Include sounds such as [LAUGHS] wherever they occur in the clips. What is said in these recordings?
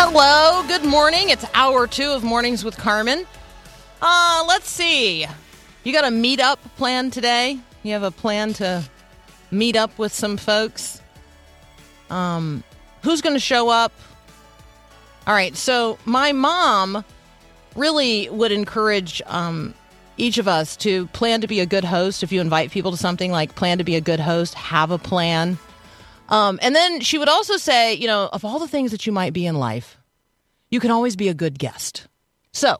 Hello, good morning. It's hour two of Mornings with Carmen. Uh, let's see. You got a meetup plan today? You have a plan to meet up with some folks? Um, who's going to show up? All right, so my mom really would encourage um, each of us to plan to be a good host. If you invite people to something, like plan to be a good host, have a plan. Um, and then she would also say, you know, of all the things that you might be in life, you can always be a good guest. So,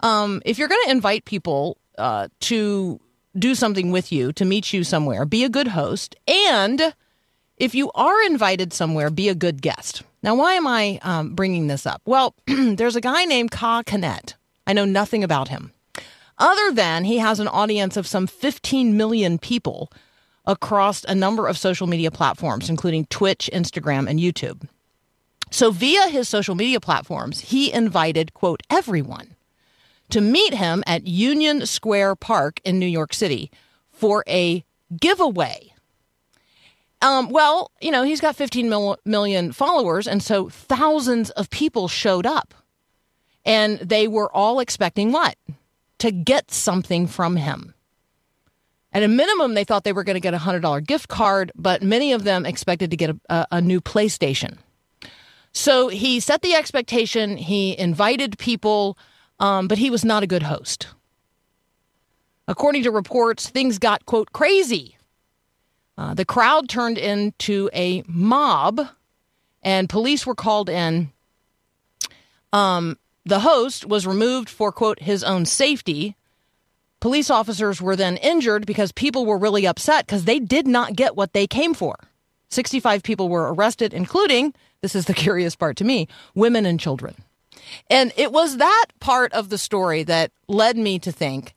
um, if you're going to invite people uh, to do something with you, to meet you somewhere, be a good host. And if you are invited somewhere, be a good guest. Now, why am I um, bringing this up? Well, [CLEARS THROAT] there's a guy named Kai Cenat. I know nothing about him, other than he has an audience of some 15 million people across a number of social media platforms, including Twitch, Instagram, and YouTube. So, via his social media platforms, he invited, quote, everyone to meet him at Union Square Park in New York City for a giveaway. Um, well, you know, he's got 15 mil- million followers, and so thousands of people showed up. And they were all expecting what? To get something from him. At a minimum, they thought they were going to get a $100 gift card, but many of them expected to get a, a, a new PlayStation. So he set the expectation, he invited people um, but he was not a good host. According to reports, things got, quote, crazy. Uh, the crowd turned into a mob, and police were called in. Um, the host was removed for, quote, his own safety. Police officers were then injured because people were really upset because they did not get what they came for. 65 people were arrested, including, this is the [LAUGHS] curious part to me, women and children. And it was that part of the story that led me to think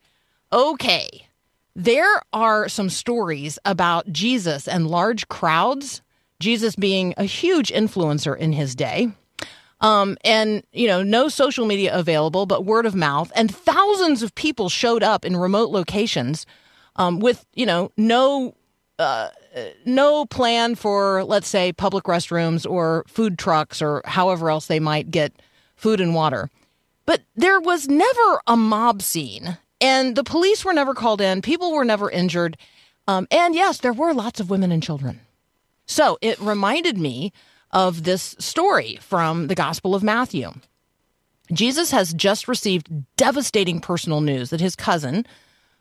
okay, there are some stories about Jesus and large crowds, Jesus being a huge influencer in his day. Um, and, you know, no social media available, but word of mouth. And thousands of people showed up in remote locations um, with, you know, no. Uh, no plan for, let's say, public restrooms or food trucks or however else they might get food and water. But there was never a mob scene, and the police were never called in, people were never injured. Um, and yes, there were lots of women and children. So it reminded me of this story from the Gospel of Matthew. Jesus has just received devastating personal news that his cousin,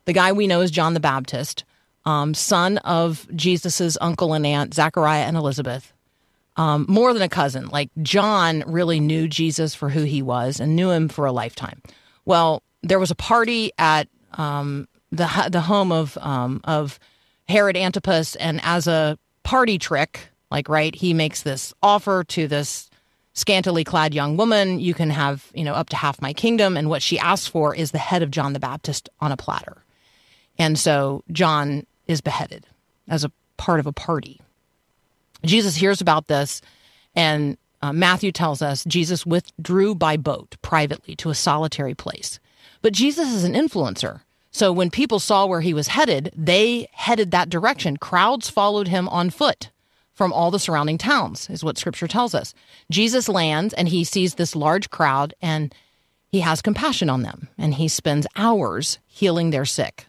the guy we know as John the Baptist, um, son of Jesus's uncle and aunt, Zachariah and Elizabeth, um, more than a cousin. Like John really knew Jesus for who he was and knew him for a lifetime. Well, there was a party at um, the the home of um, of Herod Antipas, and as a party trick, like right, he makes this offer to this scantily clad young woman. You can have you know up to half my kingdom, and what she asks for is the head of John the Baptist on a platter. And so John is beheaded as a part of a party. Jesus hears about this, and uh, Matthew tells us Jesus withdrew by boat privately to a solitary place. But Jesus is an influencer. So when people saw where he was headed, they headed that direction. Crowds followed him on foot from all the surrounding towns, is what scripture tells us. Jesus lands and he sees this large crowd and he has compassion on them and he spends hours healing their sick.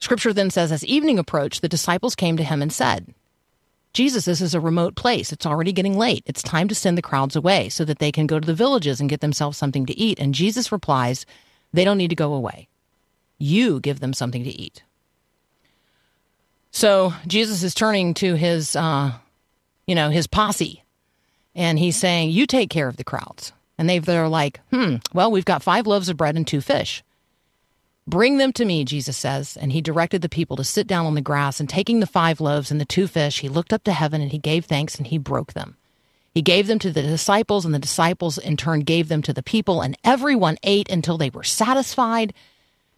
Scripture then says, as evening approached, the disciples came to him and said, Jesus, this is a remote place. It's already getting late. It's time to send the crowds away so that they can go to the villages and get themselves something to eat. And Jesus replies, They don't need to go away. You give them something to eat. So Jesus is turning to his, uh, you know, his posse, and he's saying, "You take care of the crowds. And they, they're like, hmm, well, we've got five loaves of bread and two fish. Bring them to me, Jesus says. And he directed the people to sit down on the grass. And taking the five loaves and the two fish, he looked up to heaven and he gave thanks and he broke them. He gave them to the disciples, and the disciples in turn gave them to the people. And everyone ate until they were satisfied.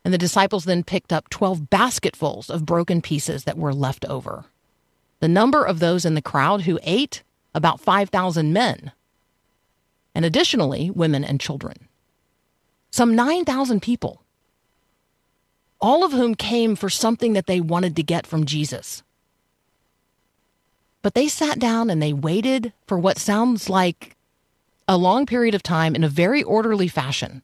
And the disciples then picked up 12 basketfuls of broken pieces that were left over. The number of those in the crowd who ate, about 5,000 men. And additionally, women and children. Some 9,000 people all of whom came for something that they wanted to get from Jesus. But they sat down and they waited for what sounds like a long period of time in a very orderly fashion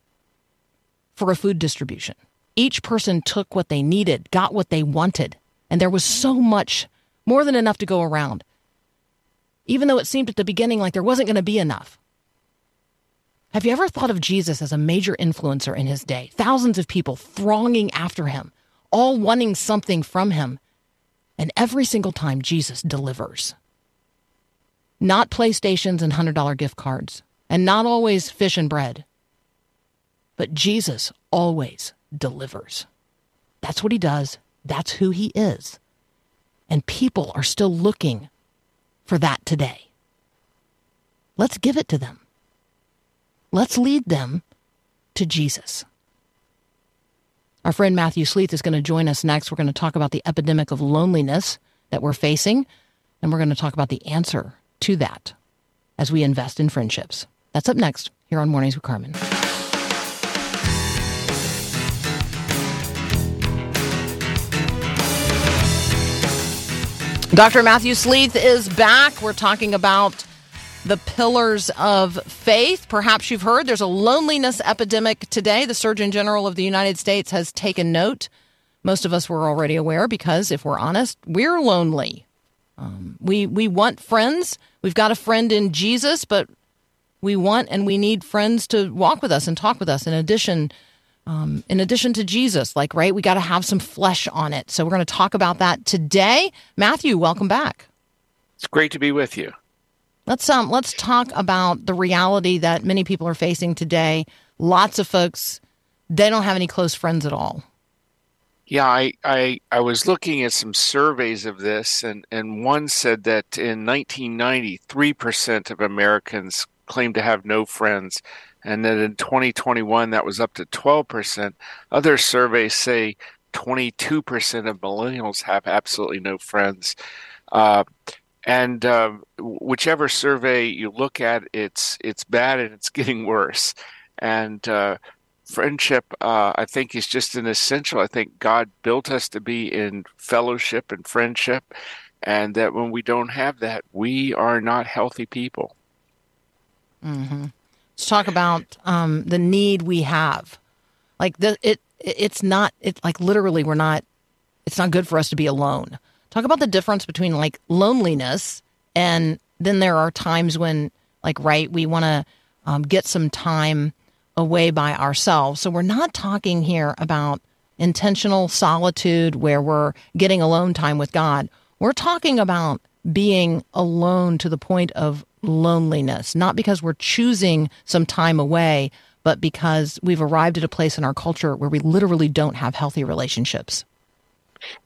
for a food distribution. Each person took what they needed, got what they wanted, and there was so much, more than enough to go around. Even though it seemed at the beginning like there wasn't going to be enough. Have you ever thought of Jesus as a major influencer in his day? Thousands of people thronging after him, all wanting something from him. And every single time, Jesus delivers. Not PlayStations and $100 gift cards, and not always fish and bread. But Jesus always delivers. That's what he does, that's who he is. And people are still looking for that today. Let's give it to them. Let's lead them to Jesus. Our friend Matthew Sleeth is going to join us next. We're going to talk about the epidemic of loneliness that we're facing, and we're going to talk about the answer to that as we invest in friendships. That's up next here on Mornings with Carmen. Dr. Matthew Sleeth is back. We're talking about the pillars of faith. Perhaps you've heard there's a loneliness epidemic today. The Surgeon General of the United States has taken note. Most of us were already aware because, if we're honest, we're lonely. Um, we we want friends. We've got a friend in Jesus, but we want and we need friends to walk with us and talk with us. In addition, um, in addition to Jesus, like right, we got to have some flesh on it. So we're going to talk about that today. Matthew, welcome back. It's great to be with you. Let's um let's talk about the reality that many people are facing today. Lots of folks they don't have any close friends at all. Yeah, I, I I was looking at some surveys of this, and, and one said that in 1990, three percent of Americans claimed to have no friends, and that in 2021 that was up to 12 percent. Other surveys say 22 percent of millennials have absolutely no friends. Uh, and um, whichever survey you look at, it's it's bad and it's [LAUGHS] getting worse. And uh, friendship, uh, I think, is just an essential. I think God built us to be in fellowship and friendship, and that when we don't have that, we are not healthy people. Mm-hmm. Let's talk about um, the need we have. Like the it, it's not. It's like literally, we're not. It's not good for us to be alone. Talk about the difference between like loneliness and then there are times when like right we want to um, get some time away by ourselves. So we're not talking here about intentional solitude where we're getting alone time with God. We're talking about being alone to the point of loneliness, not because we're choosing some time away, but because we've arrived at a place in our culture where we literally don't have healthy relationships.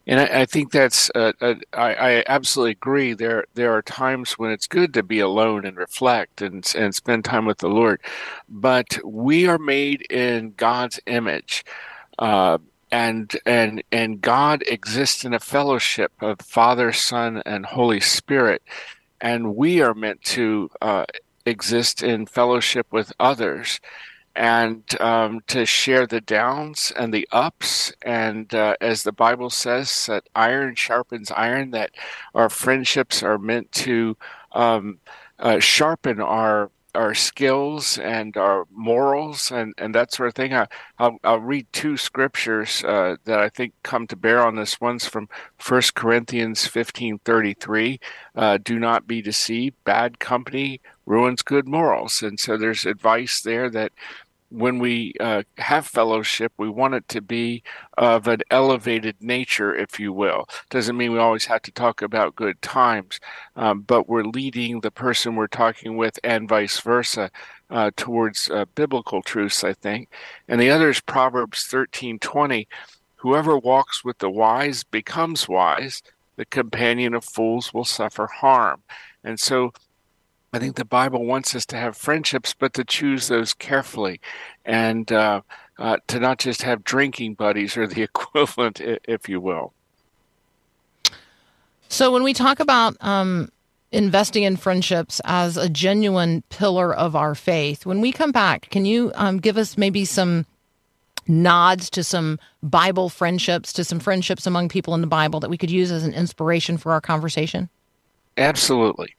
And I, I think that's uh, uh, I, I absolutely agree. There there are times when it's good to be alone and reflect and and spend time with the Lord, but we are made in God's image. Uh, and and and God exists in a fellowship of Father, Son, and Holy Spirit, and we are meant to uh, exist in fellowship with others and um, to share the downs and the ups. And uh, as the Bible says, that iron sharpens iron, that our friendships are meant to um, uh, sharpen our our skills and our morals and, and that sort of thing. I, will I'll read two scriptures uh, that I think come to bear on this. One's from 1 Corinthians 15.33. Uh, Do not be deceived. Bad company ruins good morals. And so there's advice there that when we uh, have fellowship, we want it to be of an elevated nature, if you will. Doesn't mean we always have to talk about good times, um, but we're leading the person we're talking with and vice versa. uh, towards uh, biblical truths, I think. And the other is Proverbs 13:20. Whoever walks with the wise becomes wise. The companion of fools will suffer harm. And so I think the Bible wants us to have friendships, but to choose those carefully and uh, uh, to not just have drinking buddies or the [LAUGHS] equivalent, if you will. So when we talk about um, investing in friendships as a genuine pillar of our faith, when we come back, can you um, give us maybe some nods to some Bible friendships, to some friendships among people in the Bible that we could use as an inspiration for our conversation? Absolutely.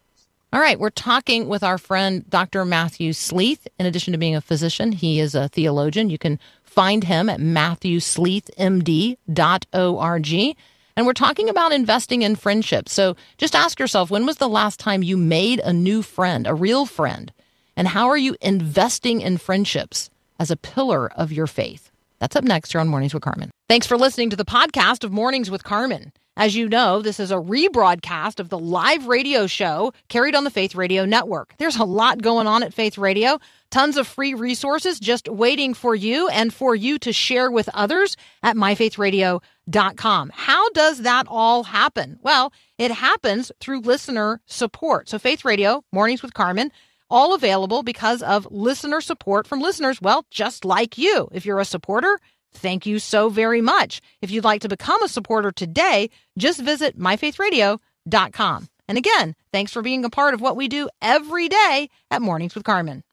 All right, we're talking with our friend Dr. Matthew Sleeth. In addition to being a physician, he is a theologian. You can find him at matthewsleethmd.org. And we're talking about investing in friendships. So just ask yourself when was the last time you made a new friend, a real friend? And how are you investing in friendships as a pillar of your faith? That's up next here on Mornings with Carmen. Thanks for listening to the podcast of Mornings with Carmen. As you know, this is a rebroadcast of the live radio show carried on the Faith Radio Network. There's a lot going on at Faith Radio, tons of free resources just waiting for you and for you to share with others at myfaithradio.com. How does that all happen? Well, it happens through listener support. So, Faith Radio, Mornings with Carmen, all available because of listener support from listeners, well, just like you. If you're a supporter, thank you so very much. If you'd like to become a supporter today, just visit myfaithradio.com. And again, thanks for being a part of what we do every day at Mornings with Carmen.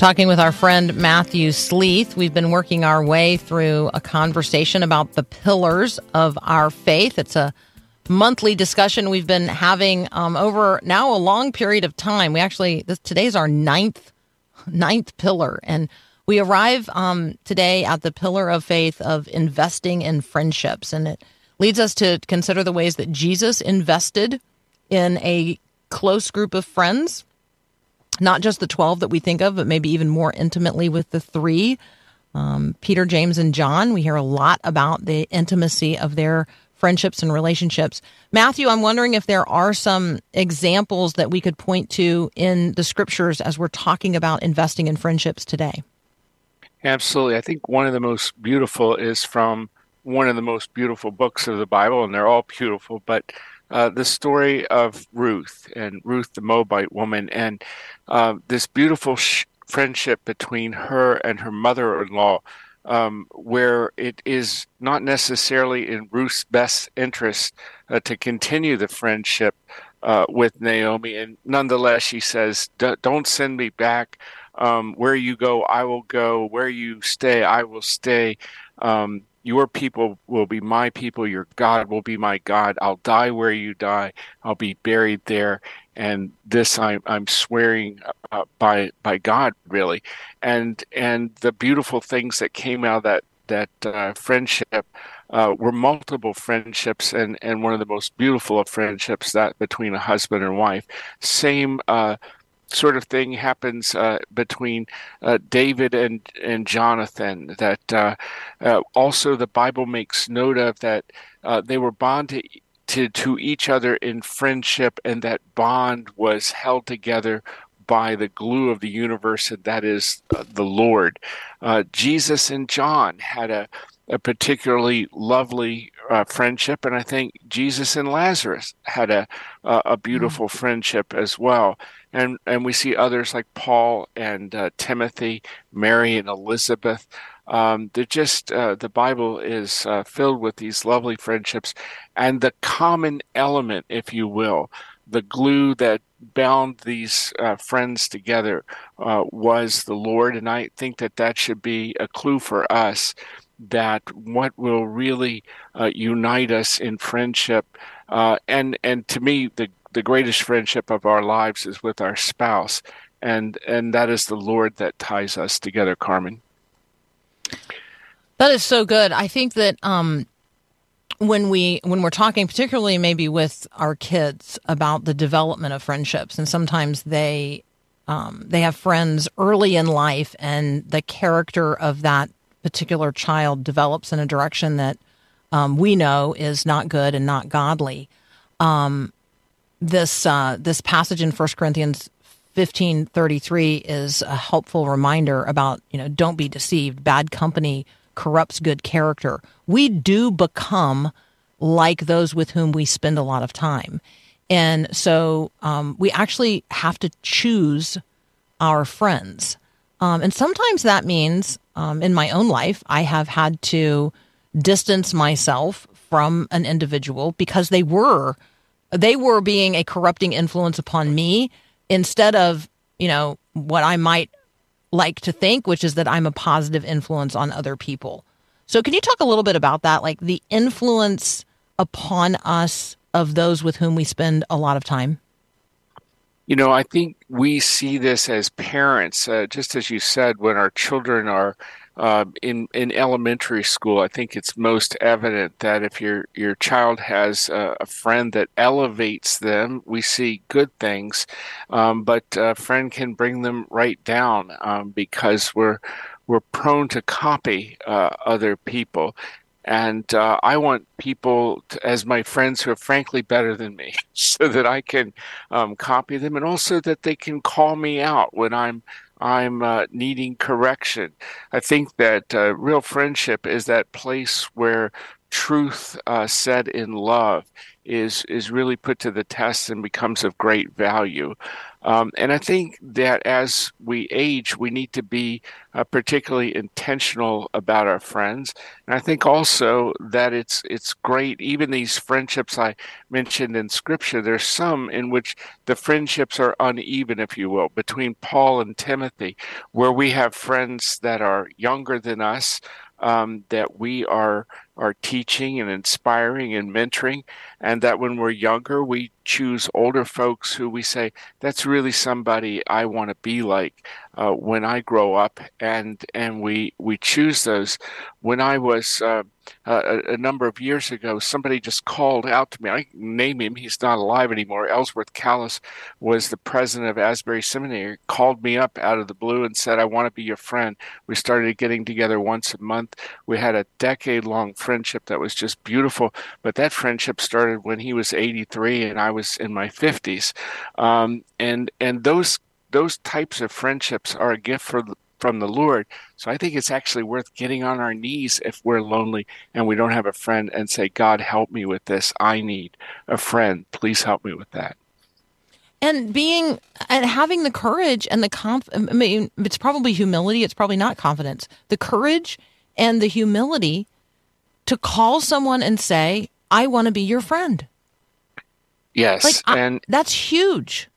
Talking with our friend Matthew Sleeth. We've been working our way through a conversation about the pillars of our faith. It's a monthly discussion we've been having um, over now a long period of time. We actually this, today's our ninth ninth pillar, and we arrive um, today at the pillar of faith of investing in friendships, and it leads us to consider the ways that Jesus invested in a close group of friends not just the 12 that we think of, but maybe even more intimately with the three um, Peter, James, and John. We hear a lot about the intimacy of their friendships and relationships. Matthew, I'm wondering if there are some examples that we could point to in the scriptures as we're talking about investing in friendships today. Absolutely. I think one of the most beautiful is from one of the most beautiful books of the Bible, and they're all beautiful, but uh, the story of Ruth and Ruth, the Moabite woman, and uh, this beautiful sh- friendship between her and her mother in law, um, where it is not necessarily in Ruth's best interest uh, to continue the friendship uh, with Naomi. And nonetheless, she says, Don't send me back. Um, where you go, I will go. Where you stay, I will stay. Um, your people will be my people your god will be my god. I'll die where you die. I'll be buried there. And this i'm, I'm swearing uh, by by god really. And and the beautiful things that came out of that that uh, friendship uh, were multiple friendships and and one of the most beautiful of friendships that between a husband and wife. Same uh, sort of thing happens uh, between uh, David and and Jonathan. That uh, uh also the Bible makes note of that uh, they were bonded to to each other in friendship, and that bond was held together by the glue of the universe, and that is uh, the Lord. Jesus and John had a a particularly lovely uh, friendship, and I think Jesus and Lazarus had a a, a beautiful mm-hmm. friendship as well. And and we see others like Paul and uh, Timothy, Mary and Elizabeth. Um, they're just uh, the Bible is uh, filled with these lovely friendships, and the common element, if you will, the glue that bound these uh, friends together uh, was the Lord, and I think that that should be a clue for us that what will really uh, unite us in friendship uh, and and to me the the greatest friendship of our lives is with our spouse and and that is the lord that ties us together carmen. That is so good. I think that um when we when we're talking particularly maybe with our kids about the development of friendships and sometimes they um, they have friends early in life and the character of that particular child develops in a direction that um, we know is not good and not godly. Um, this uh, this passage in 1 Corinthians 15:33 is a helpful reminder about, you know, don't be deceived. Bad company corrupts good character. We do become like those with whom we spend a lot of time. And so um, we actually have to choose our friends. Um, and sometimes that means, um, in my own life, I have had to distance myself from an individual because they were they were being a corrupting influence upon me instead of you know what I might like to think, which is that I'm a positive influence on other people. So, can you talk a little bit about that, like the influence upon us of those with whom we spend a lot of time? You know, I think we see this as parents, uh, just as you said, when our children are uh, in in elementary school. I think it's most evident that if your your child has a, a friend that elevates them, we see good things, um, but a friend can bring them right down um, because we're we're prone to copy uh, other people. And uh, I want people to, as my friends who are frankly better than me [LAUGHS] so that I can um, copy them and also that they can call me out when I'm I'm uh, needing correction. I think that uh, real friendship is that place where truth uh, said in love is is really put to the test and becomes of great value. Um, and I think that as we age, we need to be uh, particularly intentional about our friends. And I think also that it's it's great. Even these friendships I mentioned in Scripture, there's some in which the friendships are uneven, if you will, between Paul and Timothy, where we have friends that are younger than us. Um, that we are are teaching and inspiring and mentoring, and that when we're younger, we choose older folks who we say that's really somebody I want to be like uh, when I grow up, and and we we choose those. When I was uh, a, a, number of years ago, somebody just called out to me. I name him; he's not alive anymore. Ellsworth Kalas was the president of Asbury Seminary. Called me up out of the blue and said, "I want to be your friend." We started getting together once a month. We had a decade-long friendship that was just beautiful. But that friendship started when he was 83 and I was in my 50s, um, and and those those types of friendships are a gift for, from the Lord. So I think it's actually worth getting on our knees if we're lonely and we don't have a friend and say, God, help me with this. I need a friend. Please help me with that. And being and having the courage and the conf I mean, it's probably humility. It's probably not confidence. The courage and the humility to call someone and say, I want to be your friend. Yes. Like, and I, that's huge.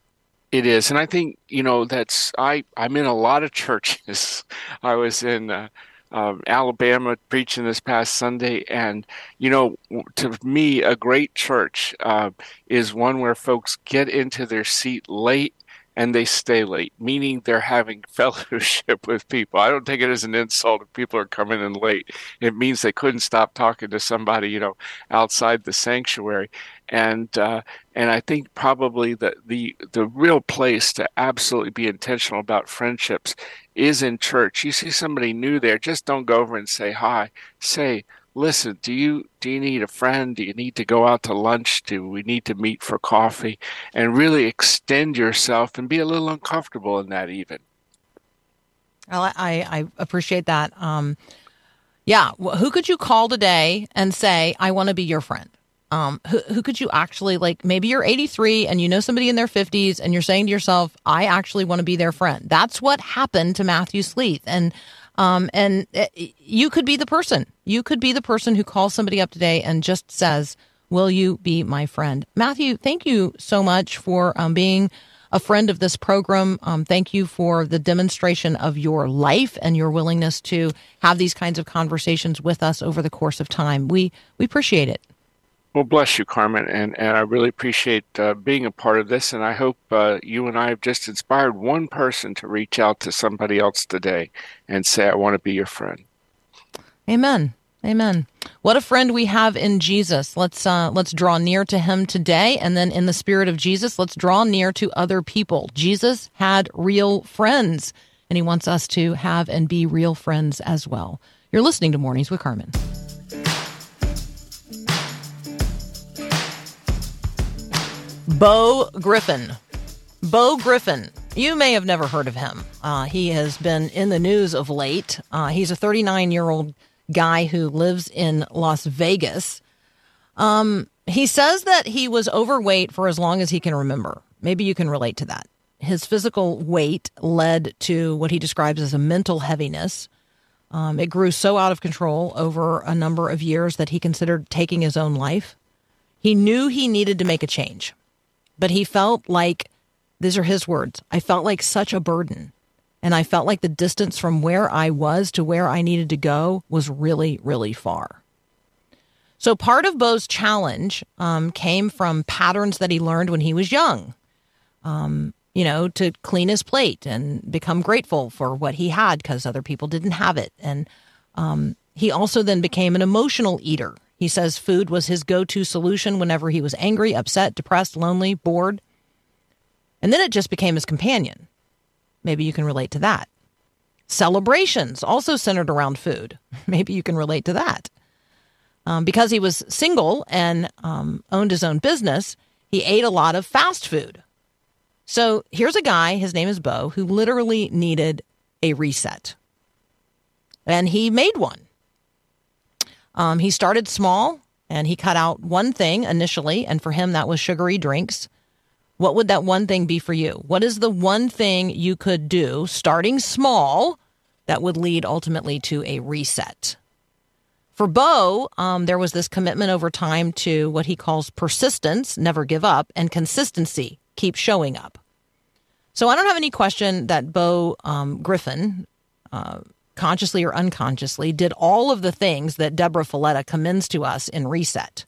It is, and I think you know that's I. I'm in a lot of [LAUGHS] churches. I was in uh, uh, Alabama preaching this past Sunday, and you know, to me, a great church uh, is one where folks get into their seat late and they stay late, meaning they're having [LAUGHS] fellowship with people. I don't take it as an insult if people are coming in late. It means they couldn't stop talking to somebody, you know, outside the sanctuary. And uh, and I think probably the, the the real place to absolutely be intentional about friendships is in church. You see somebody new there, just don't go over and say hi. Say, listen, do you do you need a friend? Do you need to go out to lunch? Do we need to meet for coffee? And really extend yourself and be a little uncomfortable in that even. Well, I I appreciate that. Um, yeah, who could you call today and say, "I want to be your friend"? Um, who, who could you actually like? Maybe you're 83 and you know somebody in their 50s, and you're saying to yourself, "I actually want to be their friend." That's what happened to Matthew Sleeth, and um, and it, uh, you could be the person. You could be the person who calls somebody up today and just says, Will you be my friend? Matthew, thank you so much for um, being a friend of this program. Um, thank you for the demonstration of your life and your willingness to have these kinds of conversations with us over the course of time. We we appreciate it. Well, bless you, Carmen, and, and I really appreciate uh, being a part of this. And I hope uh, you and I have just inspired one person to reach out to somebody else today and say, I want to be your friend. Amen. Amen. What a friend we have in Jesus. Let's uh, let's draw near to him today, and then in the spirit of Jesus, let's draw near to other people. Jesus had real friends, and he wants us to have and be real friends as well. You're listening to Mornings with Carmen. Bo Griffin. Bo Griffin. You may have never heard of him. Uh, he has been in the news of late. Uh, he's a 39 year old guy who lives in Las Vegas. Um, he says that he was overweight for as long as he can remember. Maybe you can relate to that. His physical weight led to what he describes as a mental heaviness. Um, it grew so out of control over a number of years that he considered taking his own life. He knew he needed to make a change, but he felt like these are his words I felt like such a burden. And I felt like the distance from where I was to where I needed to go was really, really far. So part of Bo's challenge um, came from patterns that he learned when he was young. Um, you know, to clean his plate and become grateful for what he had because other people didn't have it. And um, he also then became an emotional eater. He says food was his go to solution whenever he was angry, upset, depressed, lonely, bored. And then it just became his companion. Maybe you can relate to that. Celebrations also centered around food. [LAUGHS] Maybe you can relate to that. Um, because he was single and um, owned his own business, he ate a lot of fast food. So here's a guy, his name is Bo, who literally needed a reset. And he made one. Um, he started small and he cut out one thing initially. And for him, that was sugary drinks. What would that one thing be for you? What is the one thing you could do starting small that would lead ultimately to a reset? For Bo, um, there was this commitment over time to what he calls persistence, never give up, and consistency, keep showing up. So I don't have any question that Bo um, Griffin, uh, consciously or unconsciously, did all of the things that Debra Fileta commends to us in Reset.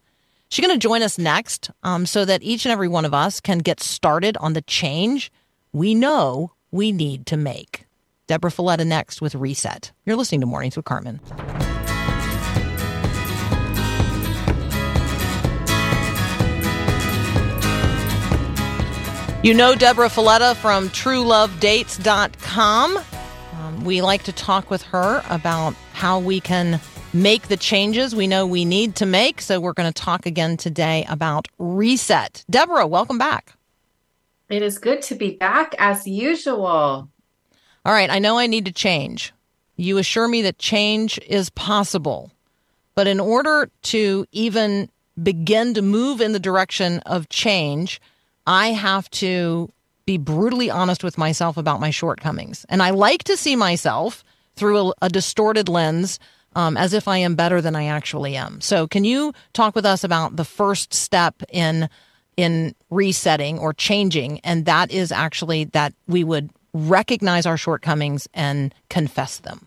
She's going to join us next um, so that each and every one of us can get started on the change we know we need to make. Debra Fileta next with Reset. You're listening to Mornings with Carmen. You know Debra Fileta from TrueLoveDates.com. We like to talk with her about how we can make the changes we know we need to make. So we're going to talk again today about reset. Debra, welcome back. It is good to be back as usual. All right, I know I need to change. You assure me that change is possible. But in order to even begin to move in the direction of change, I have to be brutally honest with myself about my shortcomings. And I like to see myself through a, a distorted lens um, as if I am better than I actually am. So, can you talk with us about the first step in in resetting or changing? And that is actually that we would recognize our shortcomings and confess them.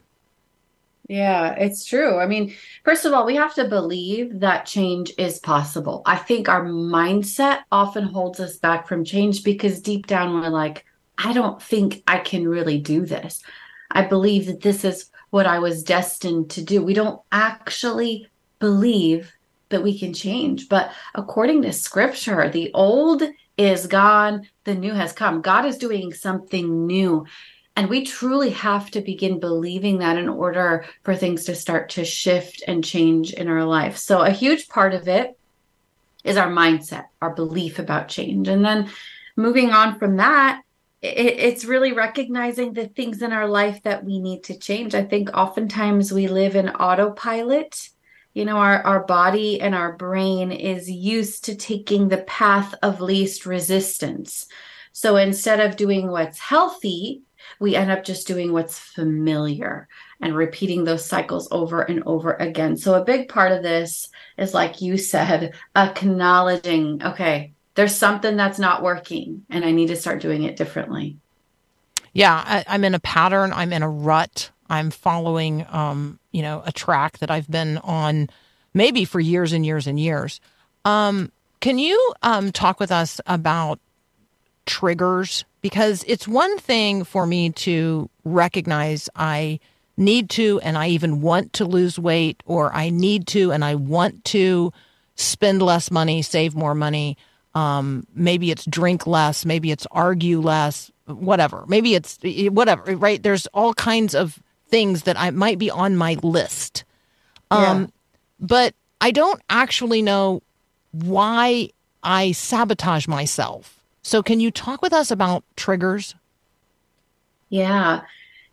Yeah, it's true. I mean, first of all, we have to believe that change is possible. I think our mindset often holds us back from change because deep down we're like, I don't think I can really do this. I believe that this is what I was destined to do. We don't actually believe that we can change. But according to scripture, the old is gone, the new has come. God is doing something new. And we truly have to begin believing that in order for things to start to shift and change in our life. So, a huge part of it is our mindset, our belief about change. And then moving on from that, it, it's really recognizing the things in our life that we need to change. I think oftentimes we live in autopilot. You know, our, our body and our brain is used to taking the path of least resistance. So instead of doing what's healthy, we end up just doing what's familiar and repeating those cycles over and over again. So, a big part of this is, like you said, acknowledging, okay, there's something that's not working and I need to start doing it differently. Yeah, I, am in a pattern, I'm in a rut. I'm following, um, you know, a track that I've been on maybe for years and years and years. Um, can you um, talk with us about triggers because it's one thing for me to recognize I need to and I even want to lose weight or I need to and I want to spend less money, save more money. Um, maybe it's drink less, maybe it's argue less, whatever. Maybe it's whatever, right? There's all kinds of things that I might be on my list. Um, yeah. But I don't actually know why I sabotage myself. So, can you talk with us about triggers? Yeah.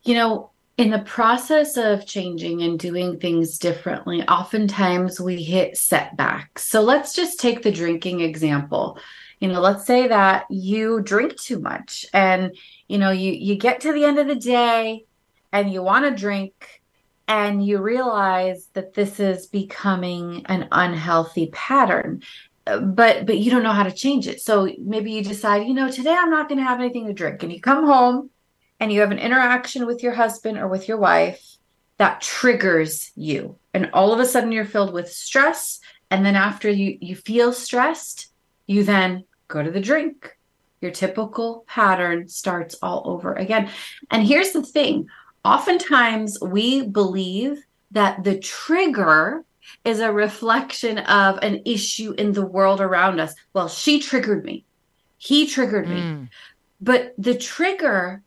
You know, in the process of changing and doing things differently, oftentimes we hit setbacks. So let's just take the drinking example. You know, let's say that you drink too much and you know, you you get to the end of the day and you want to drink and you realize that this is becoming an unhealthy pattern but but you don't know how to change it. So maybe you decide you know today i'm not going to have anything to drink. And you come home and you have an interaction with your husband or with your wife that triggers you. And all of a sudden you're filled with stress. And then after you you feel stressed you then go to the drink. Your typical pattern starts all over again. And here's the thing. Oftentimes we believe that the trigger is a reflection of an issue in the world around us well she triggered me he triggered me Mm. but the trigger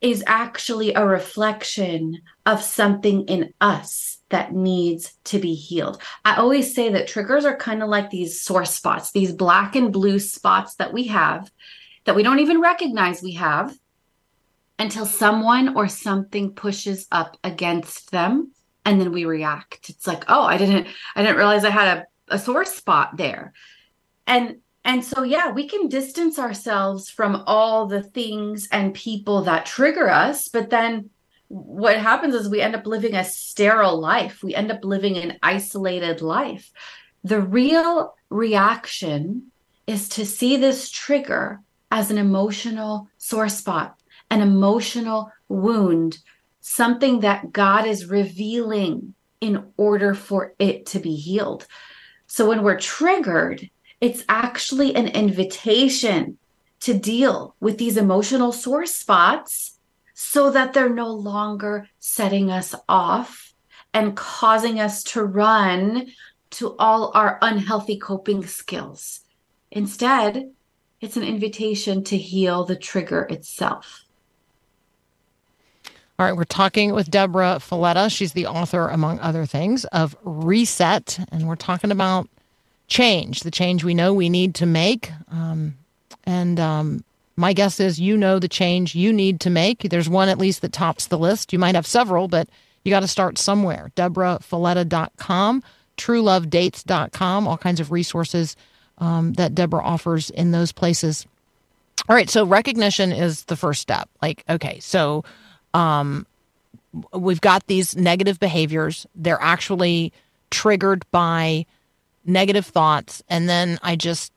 is actually a reflection of something in us that needs to be healed. I always say that triggers are kind of like these sore spots, these black and blue spots that we have that we don't even recognize we have until someone or something pushes up against them and then we react. It's like, "Oh, I didn't I didn't realize I had a, a sore spot there." And and so, yeah, we can distance ourselves from all the things and people that trigger us. But then what happens is we end up living a sterile life. We end up living an isolated life. The real reaction is to see this trigger as an emotional sore spot, an emotional wound, something that God is revealing in order for it to be healed. So when we're triggered, it's actually an invitation to deal with these emotional sore spots so that they're no longer setting us off and causing us to run to all our unhealthy coping skills. Instead, it's an invitation to heal the trigger itself. All right, we're talking with Debra Fileta. She's the author, among other things, of Reset, and we're talking about change, the change we know we need to make. Um, and um, my guess is you know the change you need to make. There's one at least that tops the list. You might have several, but you got to start somewhere. DebraFileta.com, TrueLoveDates.com, all kinds of resources um, that Debra offers in those places. All right, so recognition is the first step. Like, okay, so um, we've got these negative behaviors. They're actually triggered by negative thoughts, and then I just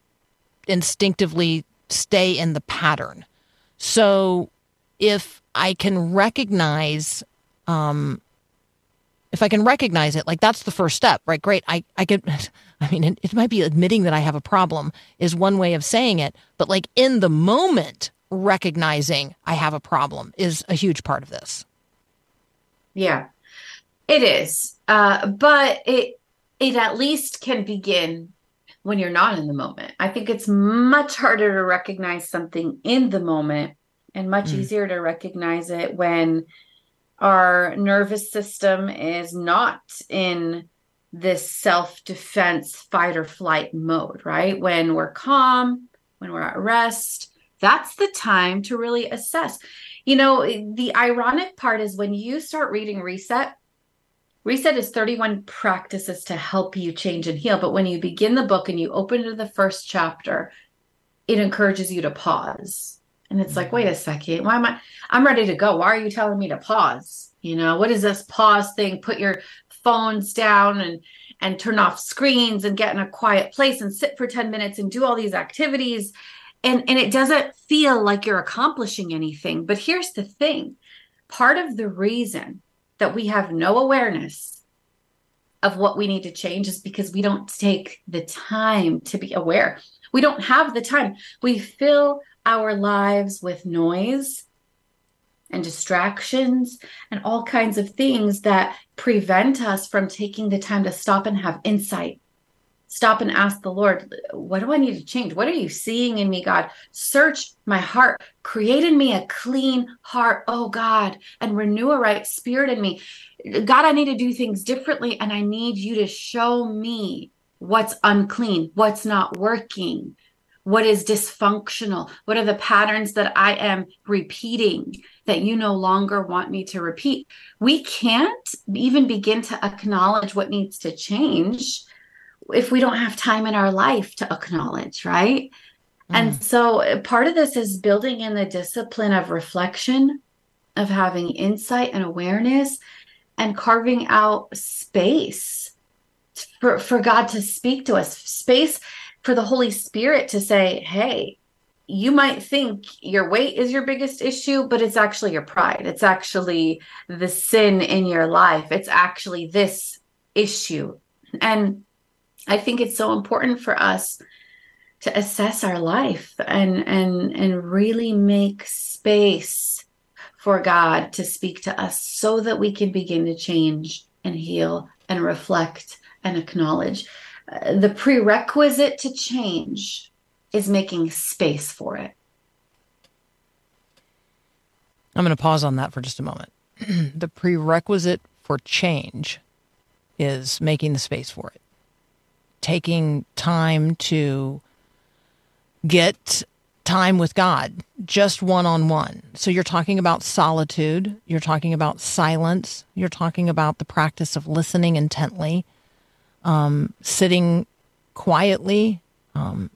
instinctively stay in the pattern. So if I can recognize, um, if I can recognize it, like that's the first step, right? Great. I, I could, [LAUGHS] I mean, it, it might be admitting that I have a problem is one way of saying it, but like in the moment, recognizing I have a problem is a huge part of this. Yeah, it is. Uh, but it it at least can begin when you're not in the moment. I think it's much harder to recognize something in the moment and much Mm. easier to recognize it when our nervous system is not in this self-defense fight or flight mode, right? When we're calm, when we're at rest, that's the time to really assess. You know, the ironic part is when you start reading Reset, Reset is 31 practices to help you change and heal. But when you begin the book and you open to the first chapter, it encourages you to pause. And it's like, wait a mm-hmm. second, why am I? I'm ready to go. Why are you telling me to pause? You know, what is this pause thing? Put your phones down and and turn off screens and get in a quiet place and sit for 10 minutes and do all these activities. And and it doesn't feel like you're accomplishing anything. But here's the thing. Part of the reason that we have no awareness of what we need to change is because we don't take the time to be aware. We don't have the time. We fill our lives with noise and distractions and all kinds of things that prevent us from taking the time to stop and have insight. Stop and ask the Lord, what do I need to change? What are you seeing in me, God? Search my heart. Create in me a clean heart, oh God, and renew a right spirit in me. God, I need to do things differently, and I need you to show me what's unclean, what's not working, what is dysfunctional, what are the patterns that I am repeating that you no longer want me to repeat. We can't even begin to acknowledge what needs to change if we don't have time in our life to acknowledge, right? And mm. so part of this is building in the discipline of reflection, of having insight and awareness, and carving out space for, for God to speak to us, space for the Holy Spirit to say, hey, you might think your weight is your biggest issue, but it's actually your pride. It's actually the sin in your life. It's actually this issue. And I think it's so important for us to assess our life and and and really make space for God to speak to us so that we can begin to change and heal and reflect and acknowledge. Uh, the prerequisite to change is making space for it. I'm going to pause on that for just a moment. [CLEARS THROAT] the prerequisite for change is making the space for it, taking time to get time with God, just one on one. So you're talking about solitude, you're talking about silence, you're talking about the practice of listening intently, um, sitting quietly. Um,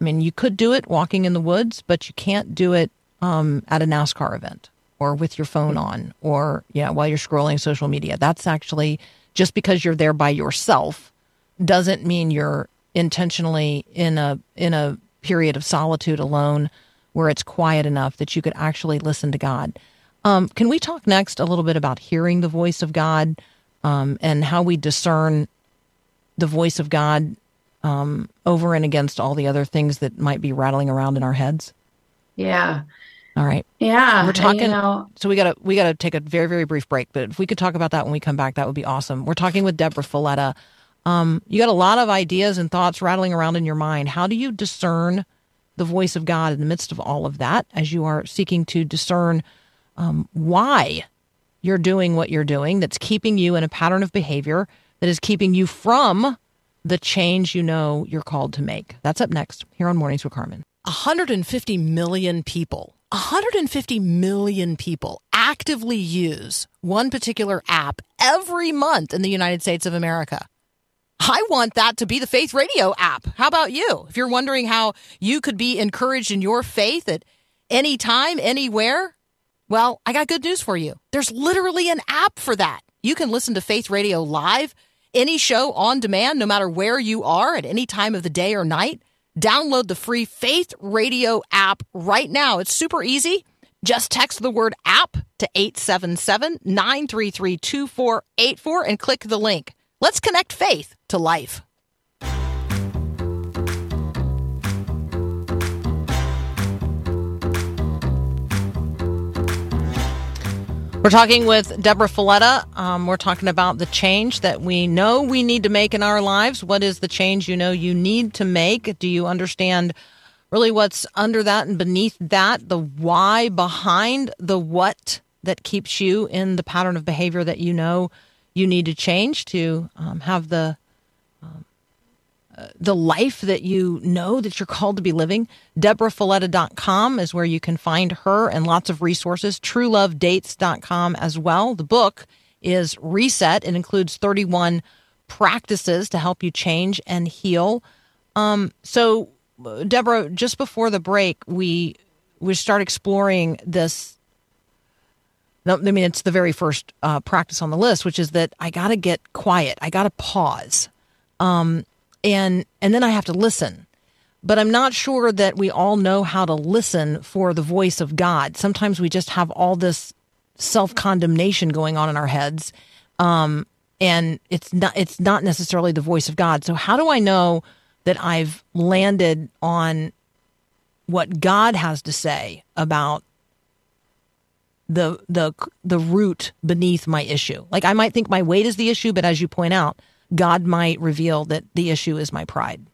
I mean, you could do it walking in the woods, but you can't do it um, at a NASCAR event or with your phone on or yeah while you're scrolling social media. That's actually just because you're there by yourself doesn't mean you're intentionally in a in a period of solitude alone where it's quiet enough that you could actually listen to God. Um, can we talk next a little bit about hearing the voice of God um, and how we discern the voice of God um, over and against all the other things that might be rattling around in our heads? Yeah. All right. Yeah. We're talking. you know, so we gotta we gotta take a very very brief break. But if we could talk about that when we come back, that would be awesome. We're talking with Debra Fileta. Um, you got a lot of ideas and thoughts rattling around in your mind. How do you discern the voice of God in the midst of all of that as you are seeking to discern um, why you're doing what you're doing that's keeping you in a pattern of behavior that is keeping you from the change you know you're called to make? That's up next here on Mornings with Carmen. 150 million people, 150 million people actively use one particular app every month in the United States of America. I want that to be the Faith Radio app. How about you? If you're wondering how you could be encouraged in your faith at any time, anywhere, well, I got good news for you. There's literally an app for that. You can listen to Faith Radio live, any show on demand, no matter where you are at any time of the day or night. Download the free Faith Radio app right now. It's super easy. Just text the word app to 877 933 2484 and click the link. Let's connect faith to life. We're talking with Debra Fileta. Um, we're talking about the change that we know we need to make in our lives. What is the change you know you need to make? Do you understand really what's under that and beneath that? The why behind the what that keeps you in the pattern of behavior that you know you need to change to um, have the um, uh, the life that you know that you're called to be living. DebraFileta.com is where you can find her and lots of resources. TrueLoveDates.com as well. The book is Reset. It includes 31 practices to help you change and heal. Um, so, Debra, just before the break, we we start exploring this I mean, it's the very first uh, practice on the list, which is that I got to get quiet. I got to pause. Um, and, and then I have to listen. But I'm not sure that we all know how to listen for the voice of God. Sometimes we just have all this self condemnation going on in our heads. Um, and it's not, it's not necessarily the voice of God. So how do I know that I've landed on what God has to say about the the the root beneath my issue. Like I might think my weight is the issue, but as you point out, God might reveal that the issue is my pride.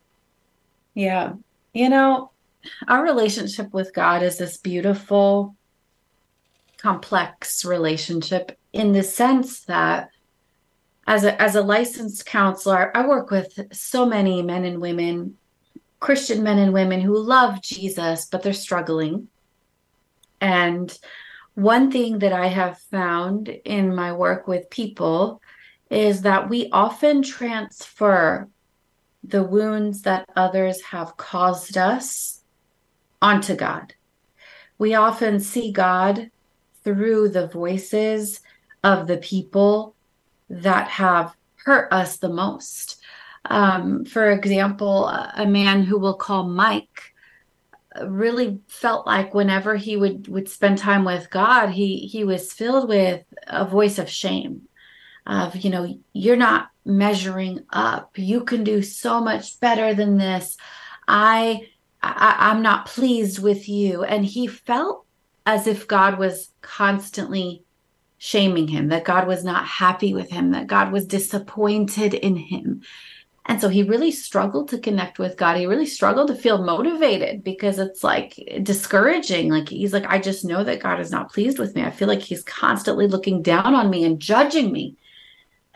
Yeah. You know, our relationship with God is this beautiful, complex relationship in the sense that as a as a licensed counselor, I work with so many men and women, Christian men and women who love Jesus, but they're struggling. And one thing that I have found in my work with people is that we often transfer the wounds that others have caused us onto God. We often see God through the voices of the people that have hurt us the most. Um, for example, a man who we'll call Mike really felt like whenever he would would spend time with God, he he was filled with a voice of shame of you know you're not measuring up. You can do so much better than this. I, I i'm not pleased with you. And he felt as if god was constantly shaming him that god was not happy with him that god was disappointed in him and so he really struggled to connect with God. He really struggled to feel motivated because it's like discouraging. Like he's like, I just know that God is not pleased with me. I feel like he's constantly looking down on me and judging me.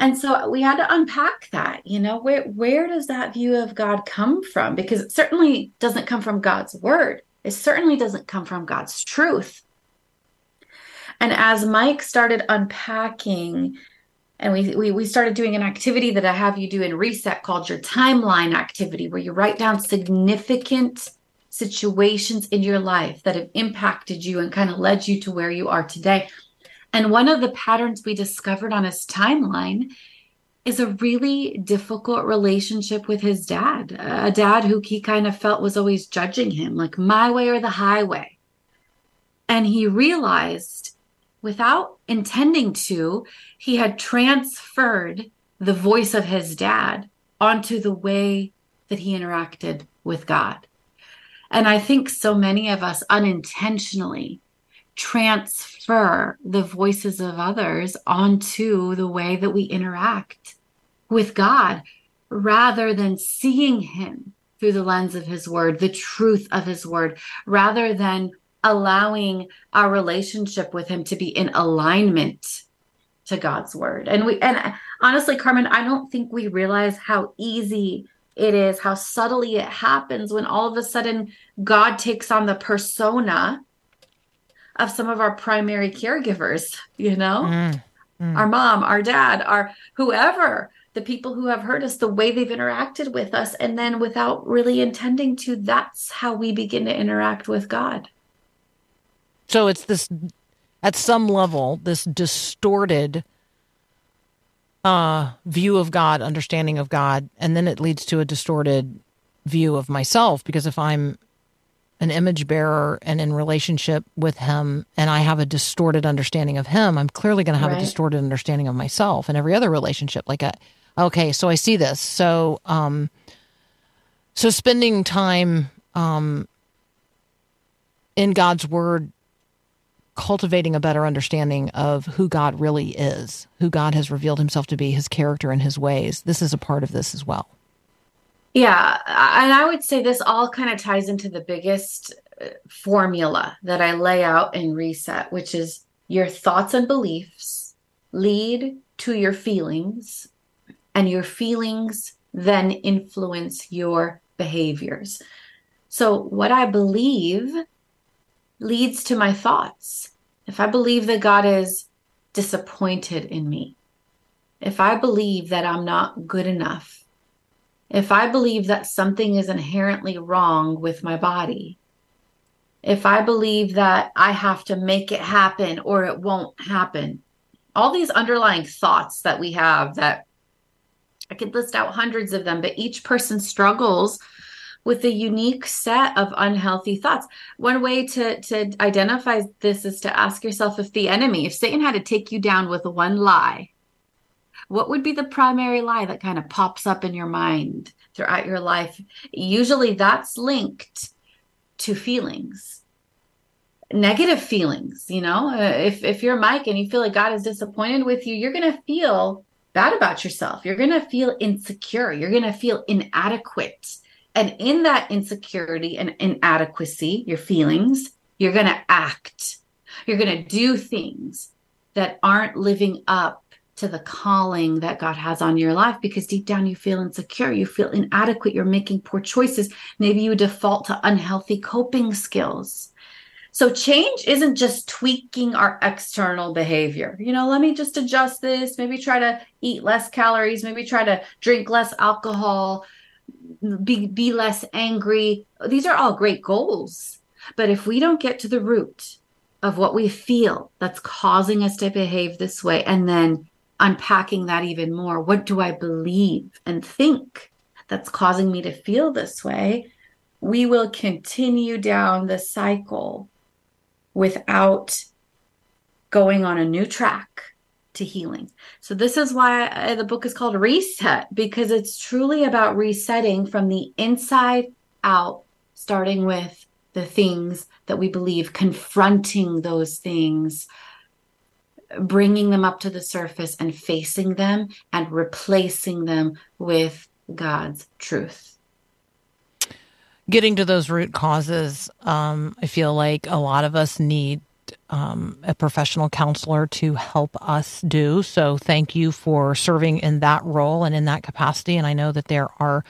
And so we had to unpack that, you know, where where does that view of God come from? Because it certainly doesn't come from God's word. It certainly doesn't come from God's truth. And as Mike started unpacking and we, we we started doing an activity that I have you do in reset called your timeline activity where you write down significant situations in your life that have impacted you and kind of led you to where you are today. And one of the patterns we discovered on his timeline is a really difficult relationship with his dad, a dad who he kind of felt was always judging him, like my way or the highway. And he realized without intending to, he had transferred the voice of his dad onto the way that he interacted with God. And I think so many of us unintentionally transfer the voices of others onto the way that we interact with God rather than seeing Him through the lens of His Word, the truth of His Word, rather than allowing our relationship with Him to be in alignment to God's Word. And we, and honestly, Carmen, I don't think we realize how easy it is, how subtly it happens when all of a sudden God takes on the persona of some of our primary caregivers, you know, mm, mm. our mom, our dad, our whoever, the people who have hurt us, the way they've interacted with us. And then without really intending to, that's how we begin to interact with God. So it's this, at some level, this distorted uh, view of God, understanding of God, and then it leads to a distorted view of myself because if I'm an image bearer and in relationship with him and I have a distorted understanding of him, I'm clearly going to have right. a distorted understanding of myself and every other relationship. Like, a, okay, so I see this. So, um, so spending time, um, in God's word, cultivating a better understanding of who God really is, who God has revealed himself to be, his character and his ways. This is a part of this as well. Yeah, and I would say this all kind of ties into the biggest uh, formula that I lay out in Reset, which is your thoughts and beliefs lead to your feelings, and your feelings then influence your behaviors. So, what I believe leads to my thoughts. If I believe that God is disappointed in me, if I believe that I'm not good enough, if I believe that something is inherently wrong with my body, if I believe that I have to make it happen or it won't happen, all these underlying thoughts that we have that I could list out hundreds of them, but each person struggles with a unique set of unhealthy thoughts. One way to, to identify this is to ask yourself if the enemy, if Satan had to take you down with one lie, what would be the primary lie that kind of pops up in your mind throughout your life? Usually that's linked to feelings. Negative feelings you know? Uh, if if you're mike and you feel like god is disappointed with you you're going to feel bad about yourself. You're going to feel insecure. You're going to feel inadequate and in that insecurity and inadequacy your feelings you're going to act you're going to do things that aren't living up to the calling that God has on your life because deep down you feel insecure, you feel inadequate, you're making poor choices. Maybe you default to unhealthy coping skills. So change isn't just tweaking our external behavior. You know, let me just adjust this, maybe try to eat less calories, maybe try to drink less alcohol, be be less angry. These are all great goals. But if we don't get to the root of what we feel that's causing us to behave this way and then unpacking that even more, what do I believe and think that's causing me to feel this way? We will continue down the cycle without going on a new track to healing. So, this is why uh, the book is called Reset, because it's truly about resetting from the inside out, starting with the things that we believe, confronting those things, bringing them up to the surface and facing them and replacing them with God's truth getting to those root causes, um, I feel like a lot of us need um, a professional counselor to help us do. So thank you for serving in that role and in that capacity. And I know that there are,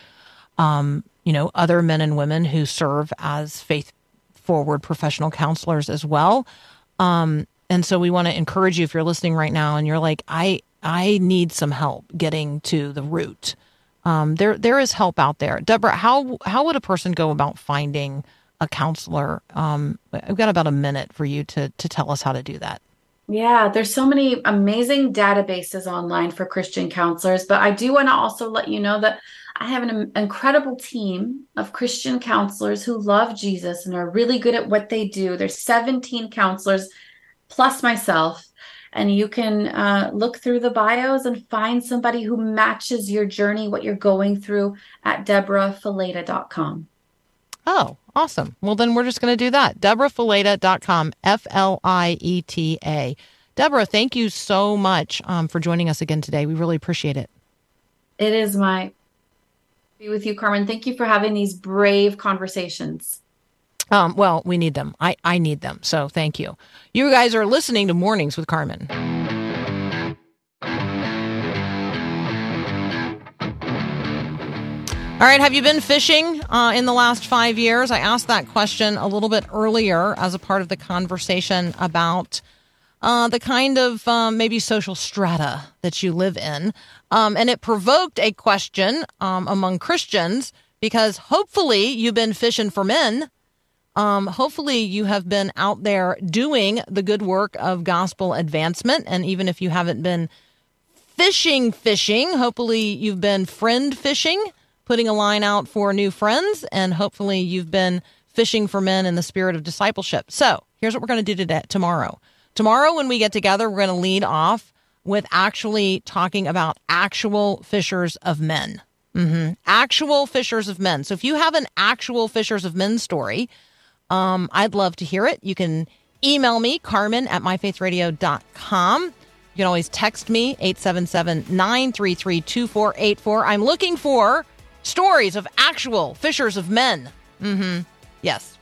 um, you know, other men and women who serve as faith forward professional counselors as well. Um, and so we want to encourage you if you're listening right now and you're like, I I need some help getting to the root um, there there is help out there. Debra, how how would a person go about finding a counselor? Um, I've got about a minute for you to to tell us how to do that. Yeah, there's so many amazing databases online for Christian counselors, but I do want to also let you know that I have an incredible team of Christian counselors who love Jesus and are really good at what they do. There's 17 counselors plus myself and you can uh, look through the bios and find somebody who matches your journey, what you're going through at debrafileta.com. Oh, awesome. Well, then we're just going to do that. debrafileta.com, F L I E T A. Debra, thank you so much um, for joining us again today. We really appreciate it. It is my be with you, Carmen. Thank you for having these brave conversations. Um, well, we need them. I, I need them. So thank you. You guys are listening to Mornings with Carmen. All right, have you been fishing uh, in the last five years? I asked that question a little bit earlier as a part of the conversation about uh, the kind of um, maybe social strata that you live in. Um, and it provoked a question um, among Christians because hopefully you've been fishing for men um, hopefully, you have been out there doing the good work of gospel advancement. And even if you haven't been fishing, fishing, hopefully, you've been friend fishing, putting a line out for new friends. And hopefully, you've been fishing for men in the spirit of discipleship. So, here's what we're going to do today, tomorrow. Tomorrow, when we get together, we're going to lead off with actually talking about actual fishers of men. Mm-hmm. Actual fishers of men. So, if you have an actual fishers of men story, um, I'd love to hear it. You can email me, Carmen at myfaithradio.com. You can always text me, 877 933 2484. I'm looking for stories of actual fishers of men. Mm-hmm. Yes.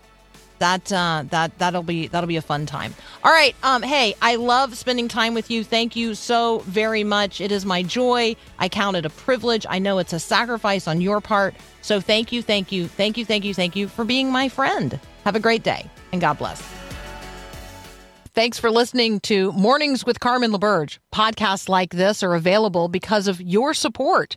That uh, that that'll be that'll be a fun time. All right. Um, hey, I love spending time with you. Thank you so very much. It is my joy. I count it a privilege. I know it's a sacrifice on your part. So thank you, thank you, thank you, thank you, thank you for being my friend. Have a great day and God bless. Thanks for listening to Mornings with Carmen LaBerge. Podcasts like this are available because of your support.